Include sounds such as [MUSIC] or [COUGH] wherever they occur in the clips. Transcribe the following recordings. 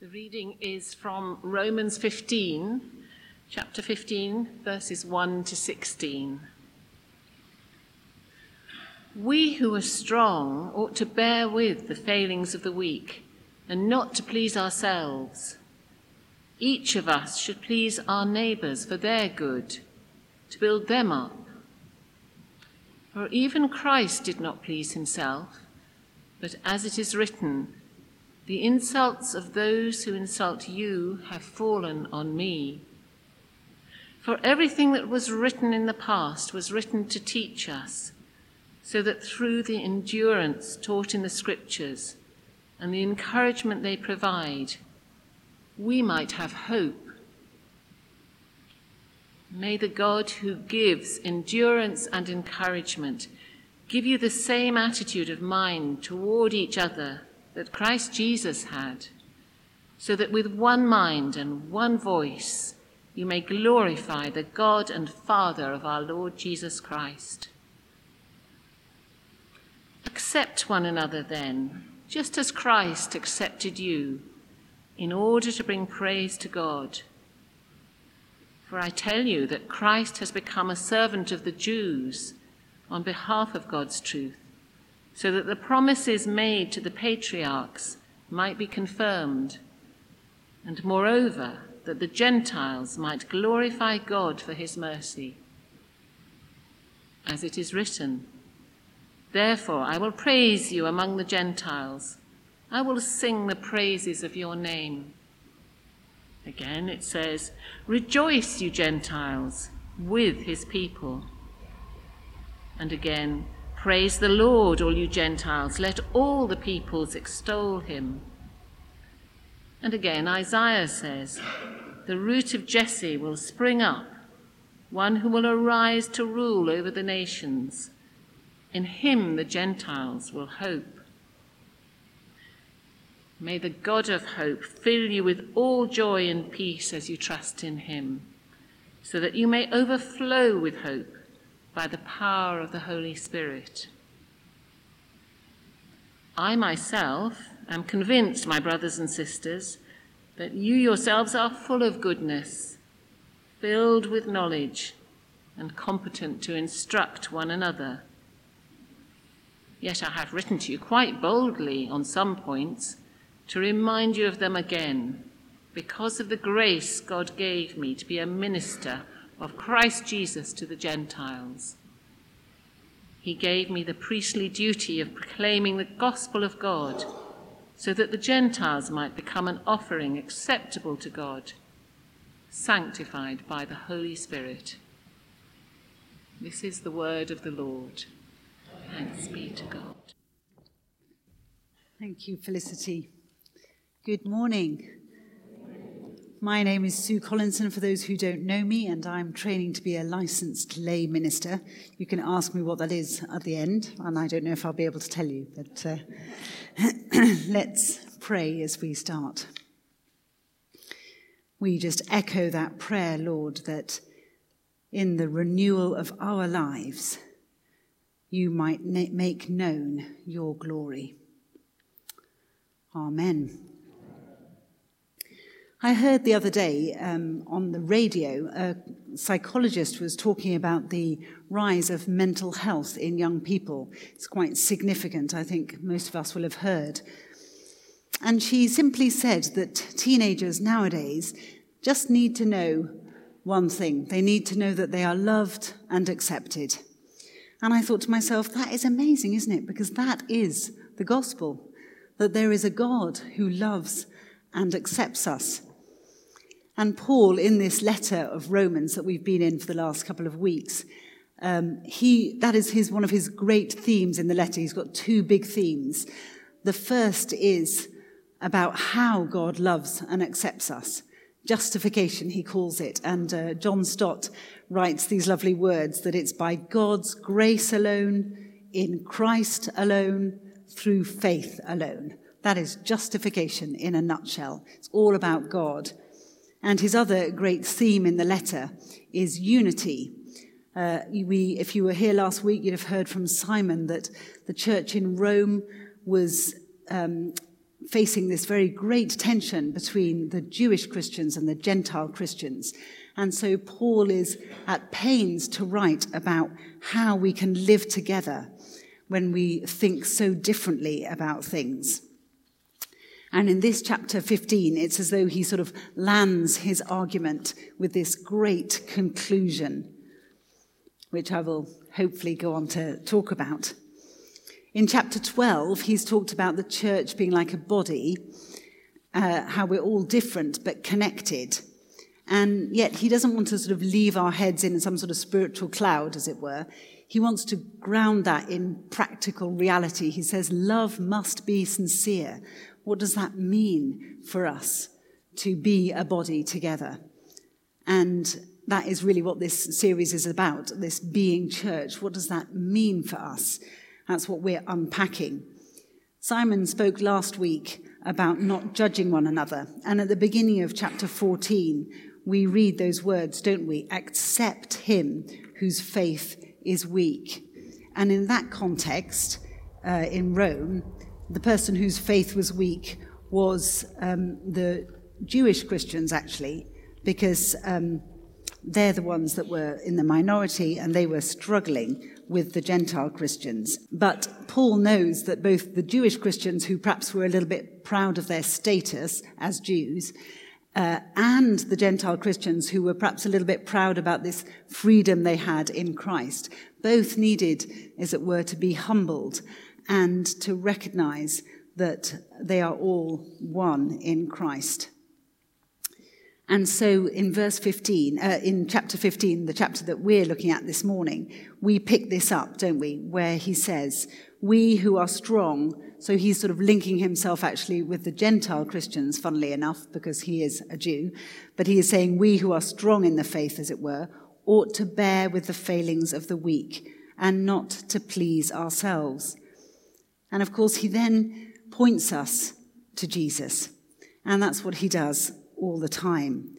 The reading is from Romans 15, chapter 15, verses 1 to 16. We who are strong ought to bear with the failings of the weak and not to please ourselves. Each of us should please our neighbours for their good, to build them up. For even Christ did not please himself, but as it is written, the insults of those who insult you have fallen on me. For everything that was written in the past was written to teach us, so that through the endurance taught in the Scriptures and the encouragement they provide, we might have hope. May the God who gives endurance and encouragement give you the same attitude of mind toward each other that Christ Jesus had, so that with one mind and one voice you may glorify the God and Father of our Lord Jesus Christ. Accept one another then, just as Christ accepted you, in order to bring praise to God. For I tell you that Christ has become a servant of the Jews on behalf of God's truth so that the promises made to the patriarchs might be confirmed, and moreover, that the Gentiles might glorify God for his mercy. As it is written, Therefore I will praise you among the Gentiles, I will sing the praises of your name. Again it says, Rejoice, you Gentiles, with his people. And again, Praise the Lord, all you Gentiles. Let all the peoples extol him. And again, Isaiah says, The root of Jesse will spring up, one who will arise to rule over the nations. In him the Gentiles will hope. May the God of hope fill you with all joy and peace as you trust in him, so that you may overflow with hope by the power of the Holy Spirit. I myself am convinced, my brothers and sisters, that you yourselves are full of goodness, filled with knowledge, and competent to instruct one another. Yet I have written to you quite boldly on some points to remind you of them again, because of the grace God gave me to be a minister of Christ Jesus to the Gentiles. He gave me the priestly duty of proclaiming the gospel of God so that the Gentiles might become an offering acceptable to God, sanctified by the Holy Spirit. This is the word of the Lord. Thanks be to God. Thank you, Felicity. Good morning. My name is Sue Collinson, for those who don't know me, and I'm training to be a licensed lay minister. You can ask me what that is at the end, and I don't know if I'll be able to tell you, but uh, [CLEARS THROAT] let's pray as we start. We just echo that prayer, Lord, that in the renewal of our lives, you might make known your glory. Amen. I heard the other day um, on the radio a psychologist was talking about the rise of mental health in young people. It's quite significant, I think most of us will have heard. And she simply said that teenagers nowadays just need to know one thing they need to know that they are loved and accepted. And I thought to myself, that is amazing, isn't it? Because that is the gospel that there is a God who loves and accepts us. And Paul, in this letter of Romans that we've been in for the last couple of weeks, um, he, that is his, one of his great themes in the letter. He's got two big themes. The first is about how God loves and accepts us. Justification, he calls it. And uh, John Stott writes these lovely words that it's by God's grace alone, in Christ alone, through faith alone. That is justification in a nutshell. It's all about God. And his other great theme in the letter is unity. Uh, we, if you were here last week, you'd have heard from Simon that the church in Rome was um, facing this very great tension between the Jewish Christians and the Gentile Christians. And so Paul is at pains to write about how we can live together when we think so differently about things. And in this chapter 15, it's as though he sort of lands his argument with this great conclusion, which I will hopefully go on to talk about. In chapter 12, he's talked about the church being like a body, uh, how we're all different but connected. And yet he doesn't want to sort of leave our heads in some sort of spiritual cloud, as it were. He wants to ground that in practical reality. He says, love must be sincere. What does that mean for us to be a body together? And that is really what this series is about, this being church. What does that mean for us? That's what we're unpacking. Simon spoke last week about not judging one another. And at the beginning of chapter 14, we read those words, don't we? Accept him whose faith is weak. And in that context, uh, in Rome, the person whose faith was weak was um, the Jewish Christians, actually, because um, they're the ones that were in the minority and they were struggling with the Gentile Christians. But Paul knows that both the Jewish Christians, who perhaps were a little bit proud of their status as Jews, uh, and the Gentile Christians, who were perhaps a little bit proud about this freedom they had in Christ, both needed, as it were, to be humbled and to recognize that they are all one in Christ. And so in verse 15, uh, in chapter 15, the chapter that we're looking at this morning, we pick this up, don't we? Where he says, We who are strong, so he's sort of linking himself actually with the Gentile Christians, funnily enough, because he is a Jew, but he is saying, We who are strong in the faith, as it were, ought to bear with the failings of the weak and not to please ourselves. And of course, he then points us to Jesus. And that's what he does all the time.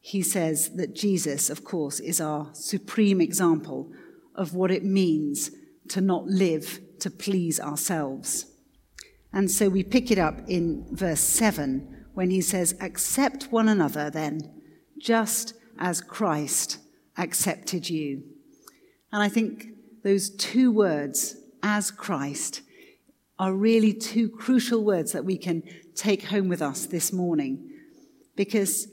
He says that Jesus, of course, is our supreme example of what it means to not live to please ourselves. And so we pick it up in verse 7 when he says, Accept one another then, just as Christ accepted you. And I think those two words, as Christ, are really two crucial words that we can take home with us this morning because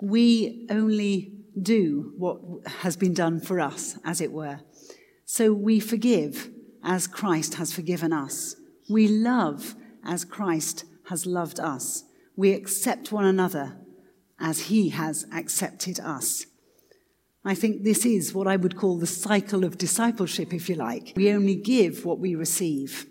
we only do what has been done for us, as it were. So we forgive as Christ has forgiven us. We love as Christ has loved us. We accept one another as he has accepted us. I think this is what I would call the cycle of discipleship, if you like. We only give what we receive.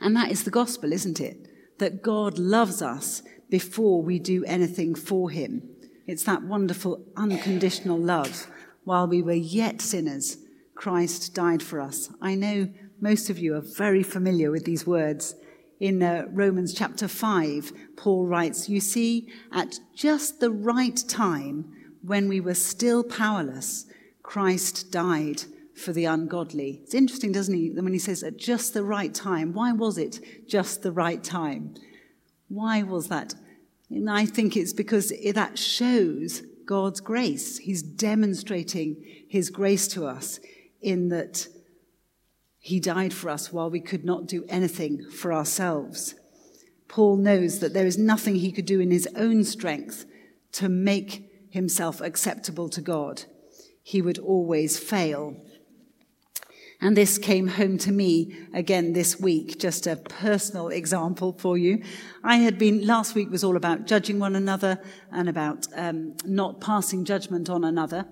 And that is the gospel, isn't it? That God loves us before we do anything for him. It's that wonderful unconditional love. While we were yet sinners, Christ died for us. I know most of you are very familiar with these words. In uh, Romans chapter 5, Paul writes, You see, at just the right time, when we were still powerless, Christ died for the ungodly. It's interesting, doesn't he, when he says at just the right time. Why was it just the right time? Why was that? And I think it's because that shows God's grace. He's demonstrating his grace to us in that he died for us while we could not do anything for ourselves. Paul knows that there is nothing he could do in his own strength to make himself acceptable to God. He would always fail. And this came home to me again this week, just a personal example for you. I had been, last week was all about judging one another and about um, not passing judgment on another.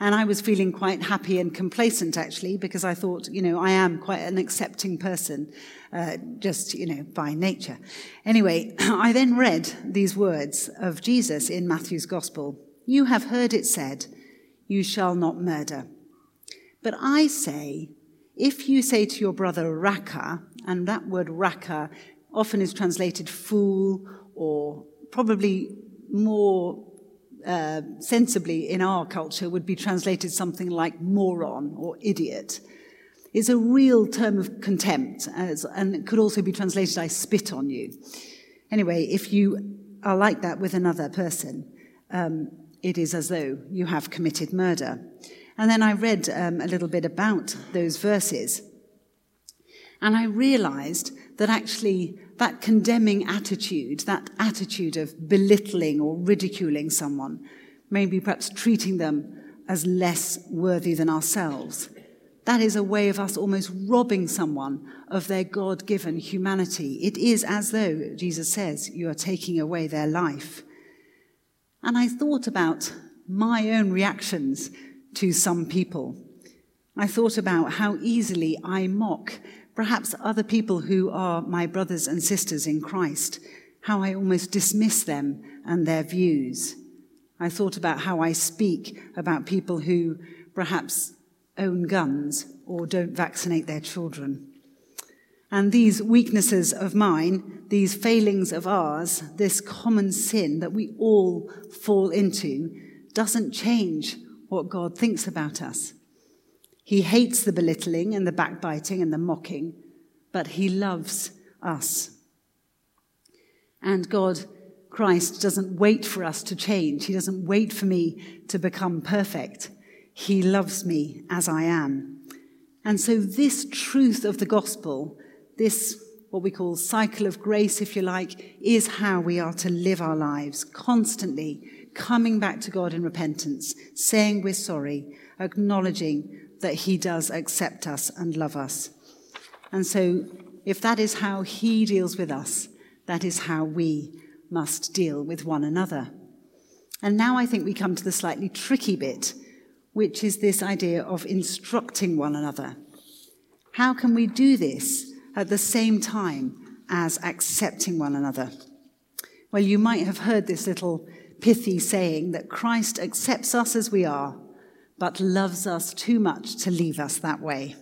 And I was feeling quite happy and complacent actually, because I thought, you know, I am quite an accepting person, uh, just, you know, by nature. Anyway, [CLEARS THROAT] I then read these words of Jesus in Matthew's Gospel You have heard it said, You shall not murder. But I say, if you say to your brother Raka, and that word Raka often is translated fool or probably more uh, sensibly in our culture would be translated something like moron or idiot. It's a real term of contempt, as, and it could also be translated, I spit on you. Anyway, if you are like that with another person, um, it is as though you have committed murder. And then I read um, a little bit about those verses, and I realized that actually that condemning attitude, that attitude of belittling or ridiculing someone, maybe perhaps treating them as less worthy than ourselves, that is a way of us almost robbing someone of their God given humanity. It is as though, Jesus says, you are taking away their life. And I thought about my own reactions to some people. I thought about how easily I mock perhaps other people who are my brothers and sisters in Christ, how I almost dismiss them and their views. I thought about how I speak about people who perhaps own guns or don't vaccinate their children. And these weaknesses of mine, these failings of ours, this common sin that we all fall into, doesn't change what God thinks about us. He hates the belittling and the backbiting and the mocking, but he loves us. And God, Christ, doesn't wait for us to change. He doesn't wait for me to become perfect. He loves me as I am. And so, this truth of the gospel, this what we call cycle of grace, if you like, is how we are to live our lives, constantly coming back to God in repentance, saying we're sorry, acknowledging that He does accept us and love us. And so, if that is how He deals with us, that is how we must deal with one another. And now I think we come to the slightly tricky bit which is this idea of instructing one another. How can we do this at the same time as accepting one another? Well, you might have heard this little pithy saying that Christ accepts us as we are, but loves us too much to leave us that way.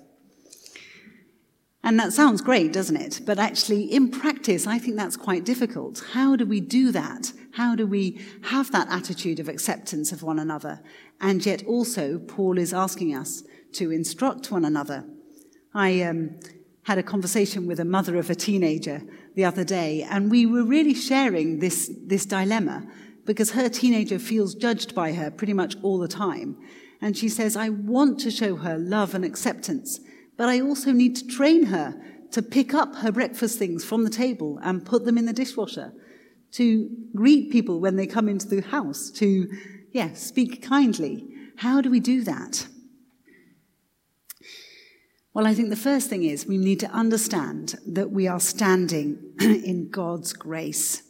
And that sounds great, doesn't it? But actually, in practice, I think that's quite difficult. How do we do that? How do we have that attitude of acceptance of one another? And yet, also, Paul is asking us to instruct one another. I um, had a conversation with a mother of a teenager the other day, and we were really sharing this, this dilemma because her teenager feels judged by her pretty much all the time. And she says, I want to show her love and acceptance but I also need to train her to pick up her breakfast things from the table and put them in the dishwasher, to greet people when they come into the house, to, yeah, speak kindly. How do we do that? Well, I think the first thing is we need to understand that we are standing [CLEARS THROAT] in God's grace.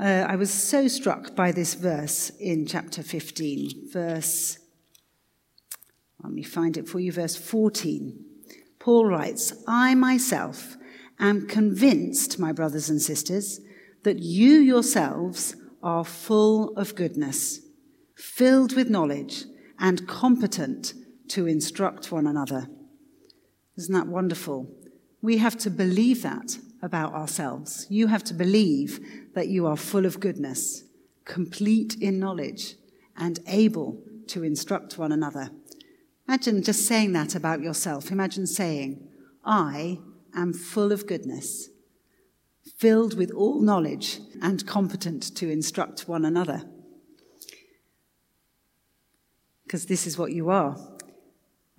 Uh, I was so struck by this verse in chapter 15, verse let me find it for you, verse 14. Paul writes, I myself am convinced, my brothers and sisters, that you yourselves are full of goodness, filled with knowledge, and competent to instruct one another. Isn't that wonderful? We have to believe that about ourselves. You have to believe that you are full of goodness, complete in knowledge, and able to instruct one another. Imagine just saying that about yourself. Imagine saying, I am full of goodness, filled with all knowledge, and competent to instruct one another. Because this is what you are.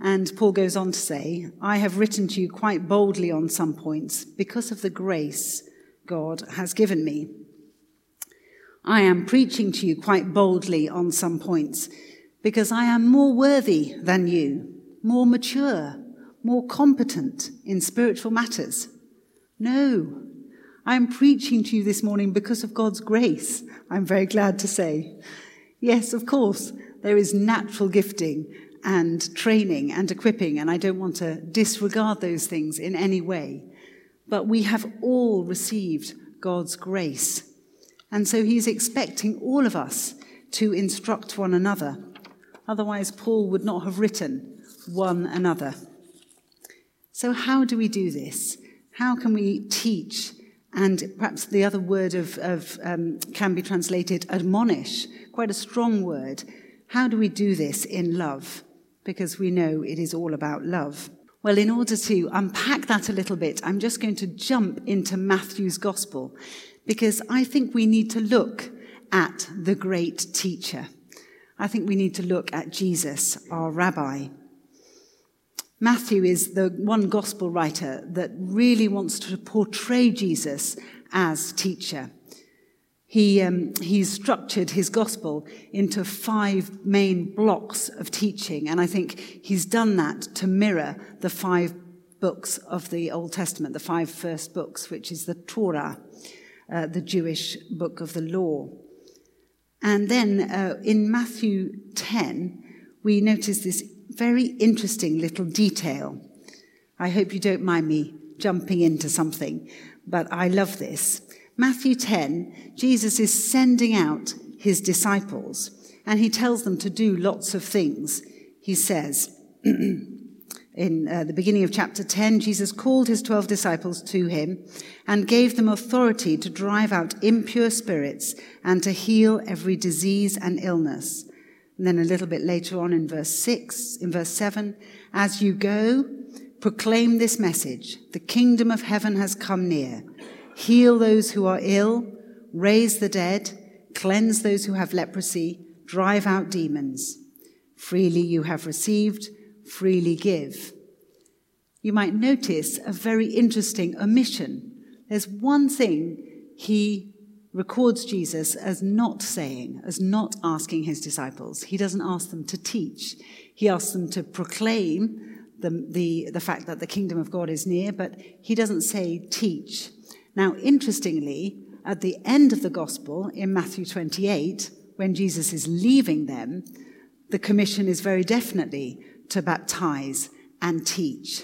And Paul goes on to say, I have written to you quite boldly on some points because of the grace God has given me. I am preaching to you quite boldly on some points because I am more worthy than you, more mature, more competent in spiritual matters. No, I am preaching to you this morning because of God's grace, I'm very glad to say. Yes, of course, there is natural gifting and training and equipping, and I don't want to disregard those things in any way. But we have all received God's grace. And so he's expecting all of us to instruct one another Otherwise, Paul would not have written one another. So, how do we do this? How can we teach? And perhaps the other word of, of um, can be translated admonish, quite a strong word. How do we do this in love? Because we know it is all about love. Well, in order to unpack that a little bit, I'm just going to jump into Matthew's gospel because I think we need to look at the great teacher. I think we need to look at Jesus, our rabbi. Matthew is the one gospel writer that really wants to portray Jesus as teacher. He, um, he's structured his gospel into five main blocks of teaching, and I think he's done that to mirror the five books of the Old Testament, the five first books, which is the Torah, uh, the Jewish book of the law. And then uh, in Matthew 10, we notice this very interesting little detail. I hope you don't mind me jumping into something, but I love this. Matthew 10, Jesus is sending out his disciples and he tells them to do lots of things. He says, [CLEARS THROAT] in uh, the beginning of chapter 10, Jesus called his 12 disciples to him and gave them authority to drive out impure spirits and to heal every disease and illness. And then a little bit later on in verse 6, in verse 7, as you go, proclaim this message the kingdom of heaven has come near heal those who are ill, raise the dead, cleanse those who have leprosy, drive out demons. Freely you have received, freely give. You might notice a very interesting omission. There's one thing he records Jesus as not saying, as not asking his disciples. He doesn't ask them to teach. He asks them to proclaim the, the, the fact that the kingdom of God is near, but he doesn't say teach. Now, interestingly, at the end of the gospel in Matthew 28, when Jesus is leaving them, the commission is very definitely to baptize and teach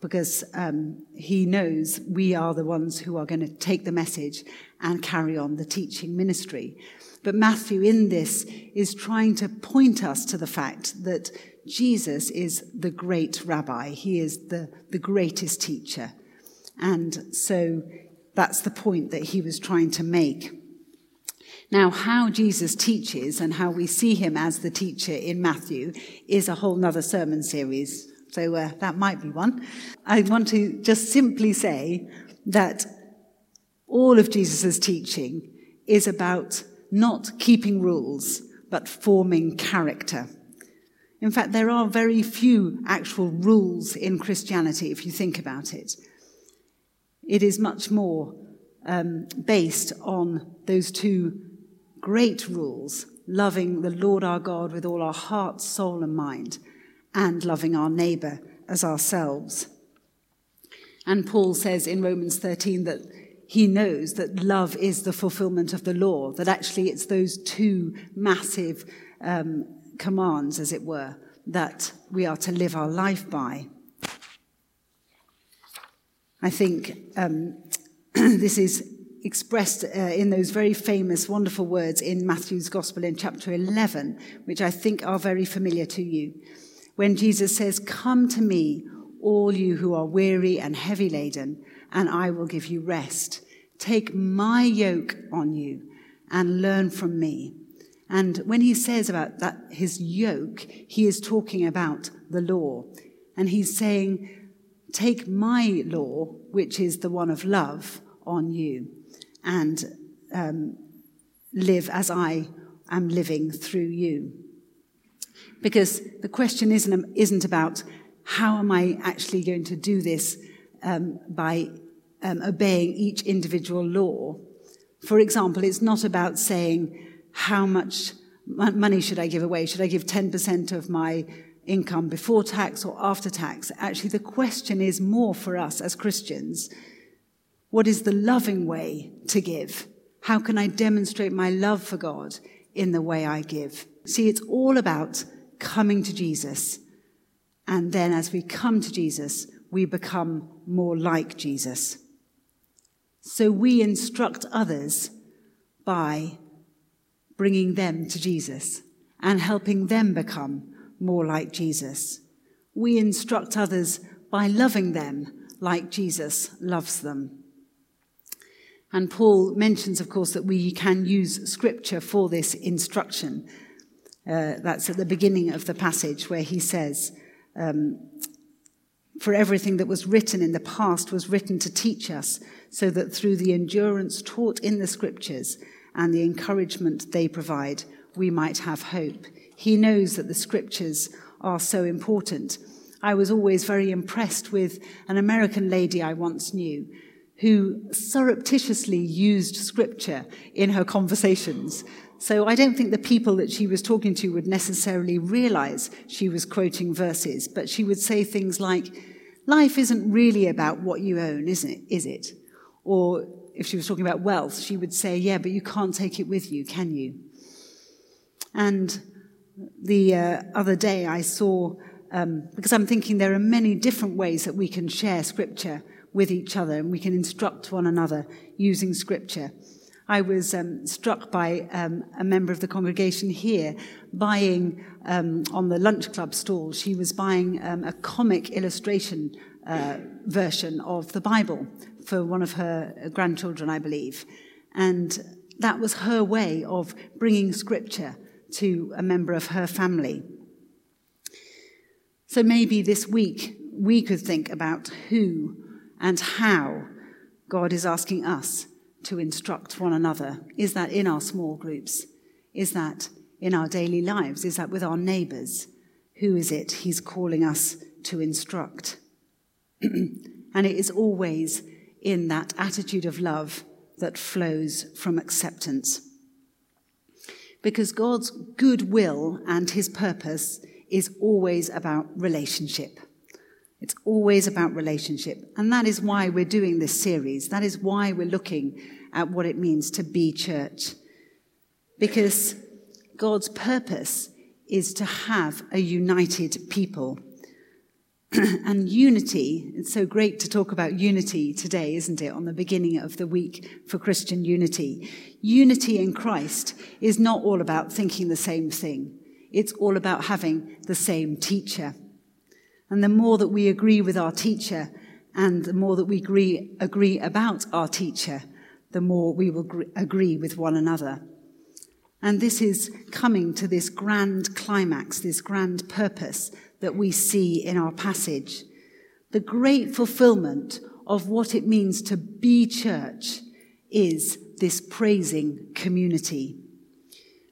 because um, he knows we are the ones who are going to take the message and carry on the teaching ministry. But Matthew, in this, is trying to point us to the fact that Jesus is the great rabbi. He is the, the greatest teacher. And so that's the point that he was trying to make. Now, how Jesus teaches and how we see him as the teacher in Matthew is a whole nother sermon series. So uh, that might be one. I want to just simply say that all of Jesus' teaching is about not keeping rules, but forming character. In fact, there are very few actual rules in Christianity if you think about it. It is much more um, based on those two great rules loving the Lord our God with all our heart, soul, and mind, and loving our neighbor as ourselves. And Paul says in Romans 13 that he knows that love is the fulfillment of the law, that actually it's those two massive um, commands, as it were, that we are to live our life by. I think um, [CLEARS THROAT] this is expressed uh, in those very famous, wonderful words in Matthew's Gospel in chapter 11, which I think are very familiar to you. When Jesus says, Come to me, all you who are weary and heavy laden, and I will give you rest. Take my yoke on you and learn from me. And when he says about that, his yoke, he is talking about the law. And he's saying, Take my law, which is the one of love, on you and um, live as I am living through you. Because the question isn't, isn't about how am I actually going to do this um, by um, obeying each individual law. For example, it's not about saying how much money should I give away? Should I give 10% of my income before tax or after tax. Actually, the question is more for us as Christians what is the loving way to give? How can I demonstrate my love for God in the way I give? See, it's all about coming to Jesus. And then as we come to Jesus, we become more like Jesus. So we instruct others by bringing them to Jesus and helping them become more like Jesus. We instruct others by loving them like Jesus loves them. And Paul mentions, of course, that we can use scripture for this instruction. Uh, that's at the beginning of the passage where he says, um, For everything that was written in the past was written to teach us, so that through the endurance taught in the scriptures and the encouragement they provide, we might have hope. He knows that the scriptures are so important. I was always very impressed with an American lady I once knew who surreptitiously used scripture in her conversations. So I don't think the people that she was talking to would necessarily realize she was quoting verses, but she would say things like, Life isn't really about what you own, isn't it? Is it? Or if she was talking about wealth, she would say, Yeah, but you can't take it with you, can you? And the uh, other day I saw, um, because I'm thinking there are many different ways that we can share scripture with each other and we can instruct one another using scripture. I was um, struck by um, a member of the congregation here buying um, on the lunch club stall, she was buying um, a comic illustration uh, version of the Bible for one of her grandchildren, I believe. And that was her way of bringing scripture to a member of her family. So maybe this week we could think about who and how God is asking us to instruct one another. Is that in our small groups? Is that in our daily lives? Is that with our neighbors? Who is it He's calling us to instruct? [CLEARS THROAT] and it is always in that attitude of love that flows from acceptance. Because God's good will and his purpose is always about relationship. It's always about relationship. And that is why we're doing this series. That is why we're looking at what it means to be church. Because God's purpose is to have a united people. [CLEARS THROAT] and unity, it's so great to talk about unity today, isn't it, on the beginning of the week for Christian unity. Unity in Christ is not all about thinking the same thing, it's all about having the same teacher. And the more that we agree with our teacher and the more that we agree, agree about our teacher, the more we will agree with one another. And this is coming to this grand climax, this grand purpose that we see in our passage. The great fulfillment of what it means to be church is this praising community.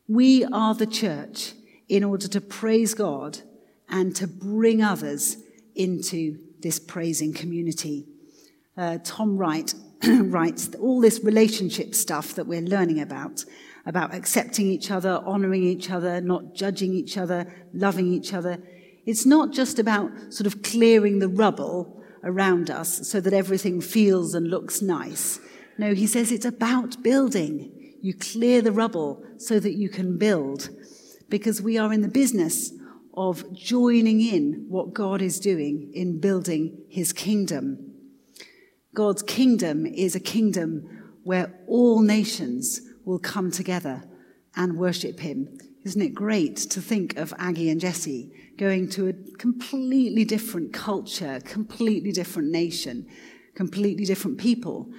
We are the church in order to praise God and to bring others into this praising community. Uh, Tom Wright [CLEARS THROAT] writes all this relationship stuff that we're learning about, about accepting each other, honoring each other, not judging each other, loving each other. It's not just about sort of clearing the rubble around us so that everything feels and looks nice. No, he says it's about building. You clear the rubble so that you can build. Because we are in the business of joining in what God is doing in building his kingdom. God's kingdom is a kingdom where all nations will come together and worship him. Isn't it great to think of Aggie and Jesse going to a completely different culture, completely different nation, completely different people,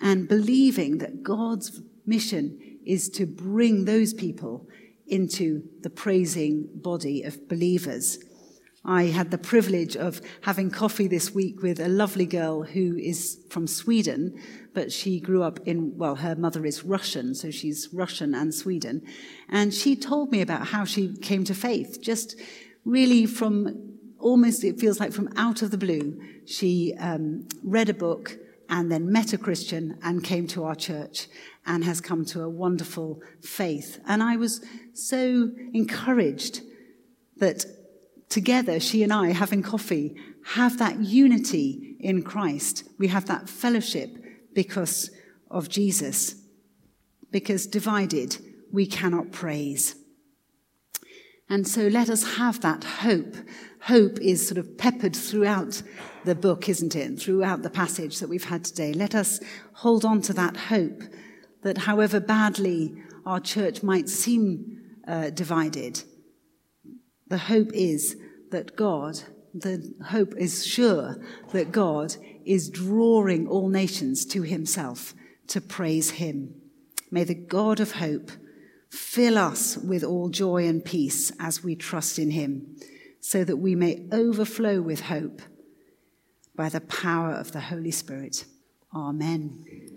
and believing that God's mission is to bring those people into the praising body of believers. I had the privilege of having coffee this week with a lovely girl who is from Sweden, but she grew up in, well, her mother is Russian, so she's Russian and Sweden. And she told me about how she came to faith, just really from almost, it feels like from out of the blue. She um, read a book and then met a Christian and came to our church and has come to a wonderful faith. And I was so encouraged that together, she and I, having coffee, have that unity in Christ. We have that fellowship because of Jesus. Because divided, we cannot praise. And so let us have that hope. Hope is sort of peppered throughout the book, isn't it? Throughout the passage that we've had today. Let us hold on to that hope that however badly our church might seem uh, divided, the hope is that God, the hope is sure that God is drawing all nations to himself to praise him. May the God of hope Fill us with all joy and peace as we trust in him, so that we may overflow with hope by the power of the Holy Spirit. Amen.